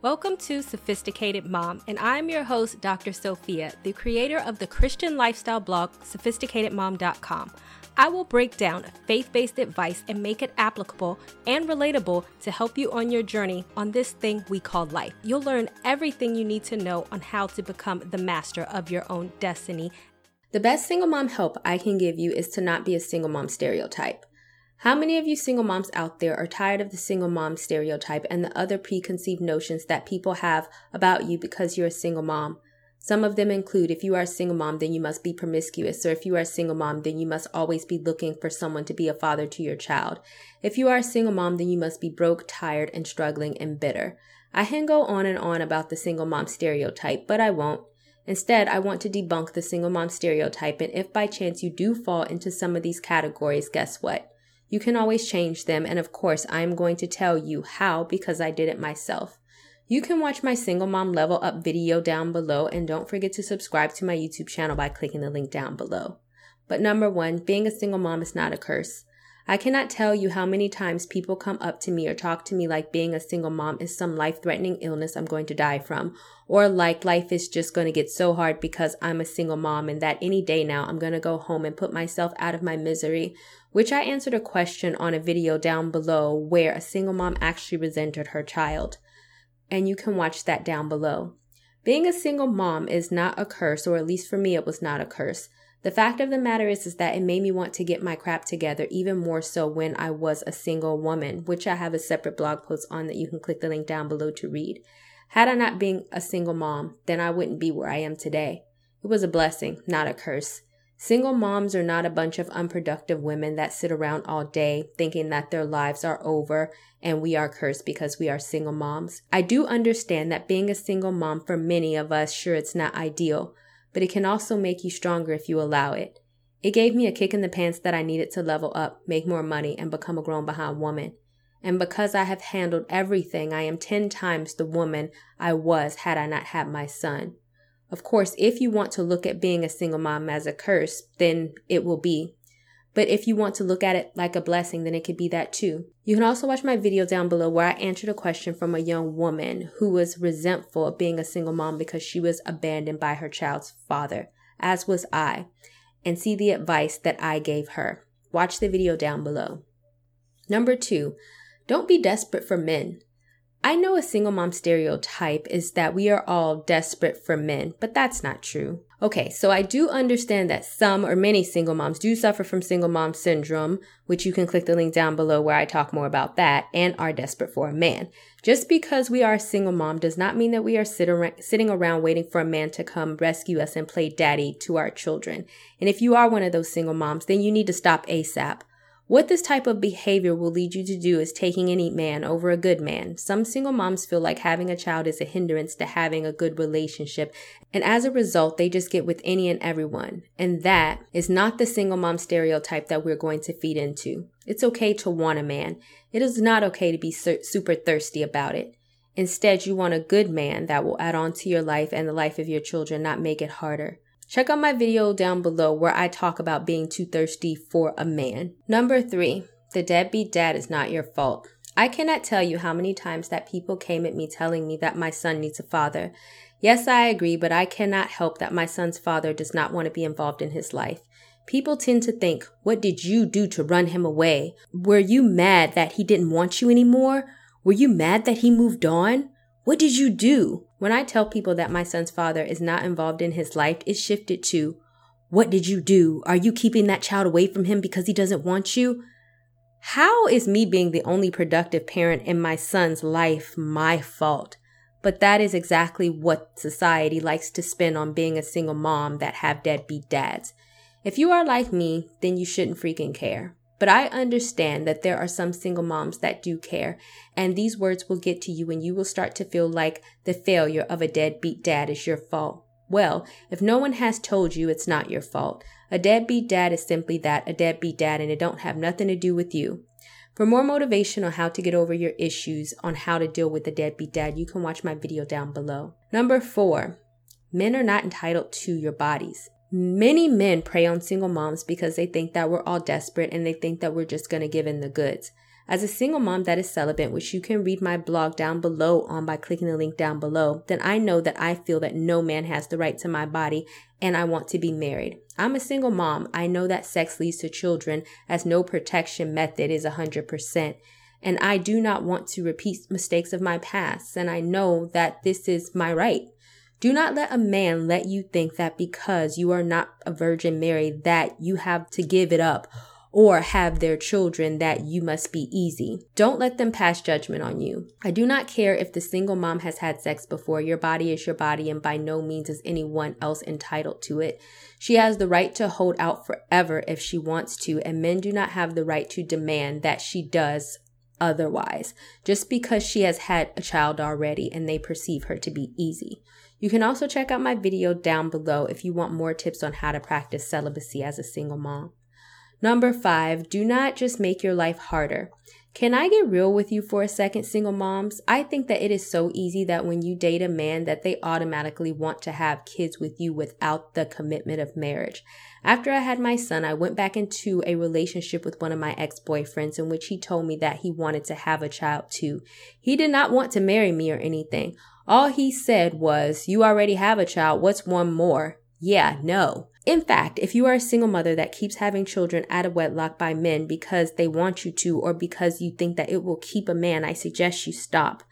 Welcome to Sophisticated Mom, and I'm your host, Dr. Sophia, the creator of the Christian lifestyle blog, sophisticatedmom.com. I will break down faith based advice and make it applicable and relatable to help you on your journey on this thing we call life. You'll learn everything you need to know on how to become the master of your own destiny. The best single mom help I can give you is to not be a single mom stereotype. How many of you single moms out there are tired of the single mom stereotype and the other preconceived notions that people have about you because you're a single mom? Some of them include if you are a single mom, then you must be promiscuous, or if you are a single mom, then you must always be looking for someone to be a father to your child. If you are a single mom, then you must be broke, tired, and struggling and bitter. I can go on and on about the single mom stereotype, but I won't. Instead, I want to debunk the single mom stereotype, and if by chance you do fall into some of these categories, guess what? You can always change them, and of course, I am going to tell you how because I did it myself. You can watch my single mom level up video down below, and don't forget to subscribe to my YouTube channel by clicking the link down below. But number one, being a single mom is not a curse. I cannot tell you how many times people come up to me or talk to me like being a single mom is some life threatening illness I'm going to die from, or like life is just going to get so hard because I'm a single mom and that any day now I'm going to go home and put myself out of my misery, which I answered a question on a video down below where a single mom actually resented her child. And you can watch that down below. Being a single mom is not a curse, or at least for me, it was not a curse. The fact of the matter is, is that it made me want to get my crap together even more so when I was a single woman, which I have a separate blog post on that you can click the link down below to read. Had I not been a single mom, then I wouldn't be where I am today. It was a blessing, not a curse. Single moms are not a bunch of unproductive women that sit around all day thinking that their lives are over and we are cursed because we are single moms. I do understand that being a single mom for many of us, sure, it's not ideal but it can also make you stronger if you allow it. It gave me a kick in the pants that I needed to level up, make more money, and become a grown behind woman. And because I have handled everything, I am 10 times the woman I was had I not had my son. Of course, if you want to look at being a single mom as a curse, then it will be. But if you want to look at it like a blessing, then it could be that too. You can also watch my video down below where I answered a question from a young woman who was resentful of being a single mom because she was abandoned by her child's father, as was I, and see the advice that I gave her. Watch the video down below. Number two, don't be desperate for men. I know a single mom stereotype is that we are all desperate for men, but that's not true. Okay, so I do understand that some or many single moms do suffer from single mom syndrome, which you can click the link down below where I talk more about that, and are desperate for a man. Just because we are a single mom does not mean that we are sit ar- sitting around waiting for a man to come rescue us and play daddy to our children. And if you are one of those single moms, then you need to stop ASAP. What this type of behavior will lead you to do is taking any man over a good man. Some single moms feel like having a child is a hindrance to having a good relationship, and as a result, they just get with any and everyone. And that is not the single mom stereotype that we're going to feed into. It's okay to want a man. It is not okay to be super thirsty about it. Instead, you want a good man that will add on to your life and the life of your children, not make it harder. Check out my video down below where I talk about being too thirsty for a man. Number three, the deadbeat dad is not your fault. I cannot tell you how many times that people came at me telling me that my son needs a father. Yes, I agree, but I cannot help that my son's father does not want to be involved in his life. People tend to think, what did you do to run him away? Were you mad that he didn't want you anymore? Were you mad that he moved on? What did you do? When I tell people that my son's father is not involved in his life, it's shifted to, What did you do? Are you keeping that child away from him because he doesn't want you? How is me being the only productive parent in my son's life my fault? But that is exactly what society likes to spin on being a single mom that have deadbeat dads. If you are like me, then you shouldn't freaking care. But I understand that there are some single moms that do care, and these words will get to you and you will start to feel like the failure of a deadbeat dad is your fault. Well, if no one has told you, it's not your fault. A deadbeat dad is simply that, a deadbeat dad, and it don't have nothing to do with you. For more motivation on how to get over your issues on how to deal with a deadbeat dad, you can watch my video down below. Number four, men are not entitled to your bodies. Many men prey on single moms because they think that we're all desperate and they think that we're just going to give in the goods. As a single mom that is celibate, which you can read my blog down below on by clicking the link down below, then I know that I feel that no man has the right to my body and I want to be married. I'm a single mom. I know that sex leads to children as no protection method is 100%. And I do not want to repeat mistakes of my past. And I know that this is my right. Do not let a man let you think that because you are not a virgin Mary that you have to give it up or have their children that you must be easy. Don't let them pass judgment on you. I do not care if the single mom has had sex before. Your body is your body and by no means is anyone else entitled to it. She has the right to hold out forever if she wants to and men do not have the right to demand that she does otherwise just because she has had a child already and they perceive her to be easy. You can also check out my video down below if you want more tips on how to practice celibacy as a single mom. Number five, do not just make your life harder. Can I get real with you for a second, single moms? I think that it is so easy that when you date a man that they automatically want to have kids with you without the commitment of marriage. After I had my son, I went back into a relationship with one of my ex-boyfriends in which he told me that he wanted to have a child too. He did not want to marry me or anything. All he said was, you already have a child. What's one more? Yeah, no. In fact, if you are a single mother that keeps having children out of wedlock by men because they want you to or because you think that it will keep a man, I suggest you stop.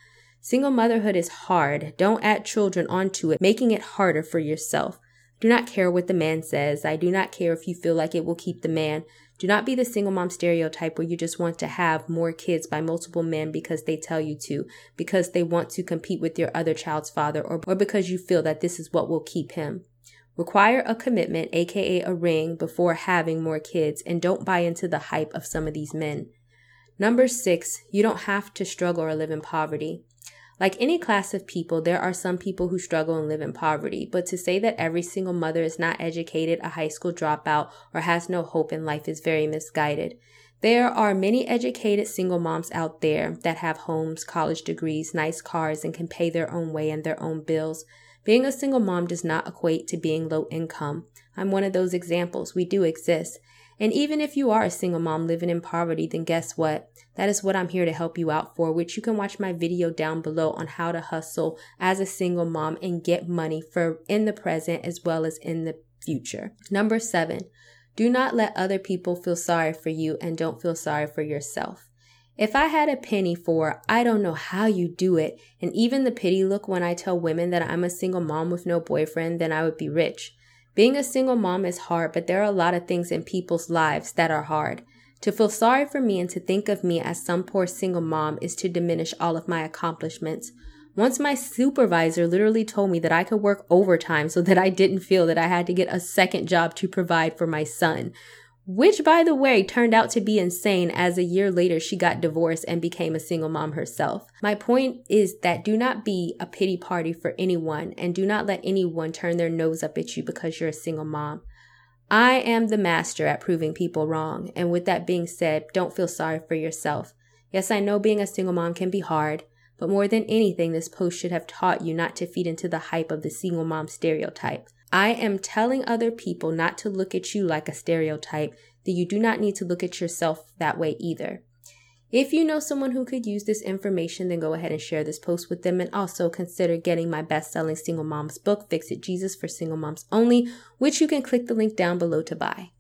Single motherhood is hard. Don't add children onto it, making it harder for yourself. Do not care what the man says. I do not care if you feel like it will keep the man. Do not be the single mom stereotype where you just want to have more kids by multiple men because they tell you to, because they want to compete with your other child's father, or, or because you feel that this is what will keep him. Require a commitment, aka a ring, before having more kids, and don't buy into the hype of some of these men. Number six, you don't have to struggle or live in poverty. Like any class of people, there are some people who struggle and live in poverty, but to say that every single mother is not educated, a high school dropout, or has no hope in life is very misguided. There are many educated single moms out there that have homes, college degrees, nice cars, and can pay their own way and their own bills. Being a single mom does not equate to being low income. I'm one of those examples. We do exist. And even if you are a single mom living in poverty, then guess what? That is what I'm here to help you out for, which you can watch my video down below on how to hustle as a single mom and get money for in the present as well as in the future. Number seven, do not let other people feel sorry for you and don't feel sorry for yourself. If I had a penny for, I don't know how you do it, and even the pity look when I tell women that I'm a single mom with no boyfriend, then I would be rich. Being a single mom is hard, but there are a lot of things in people's lives that are hard. To feel sorry for me and to think of me as some poor single mom is to diminish all of my accomplishments. Once my supervisor literally told me that I could work overtime so that I didn't feel that I had to get a second job to provide for my son which by the way turned out to be insane as a year later she got divorced and became a single mom herself. My point is that do not be a pity party for anyone and do not let anyone turn their nose up at you because you're a single mom. I am the master at proving people wrong. And with that being said, don't feel sorry for yourself. Yes, I know being a single mom can be hard, but more than anything, this post should have taught you not to feed into the hype of the single mom stereotype. I am telling other people not to look at you like a stereotype, that you do not need to look at yourself that way either. If you know someone who could use this information, then go ahead and share this post with them and also consider getting my best selling single moms book, Fix It Jesus for Single Moms Only, which you can click the link down below to buy.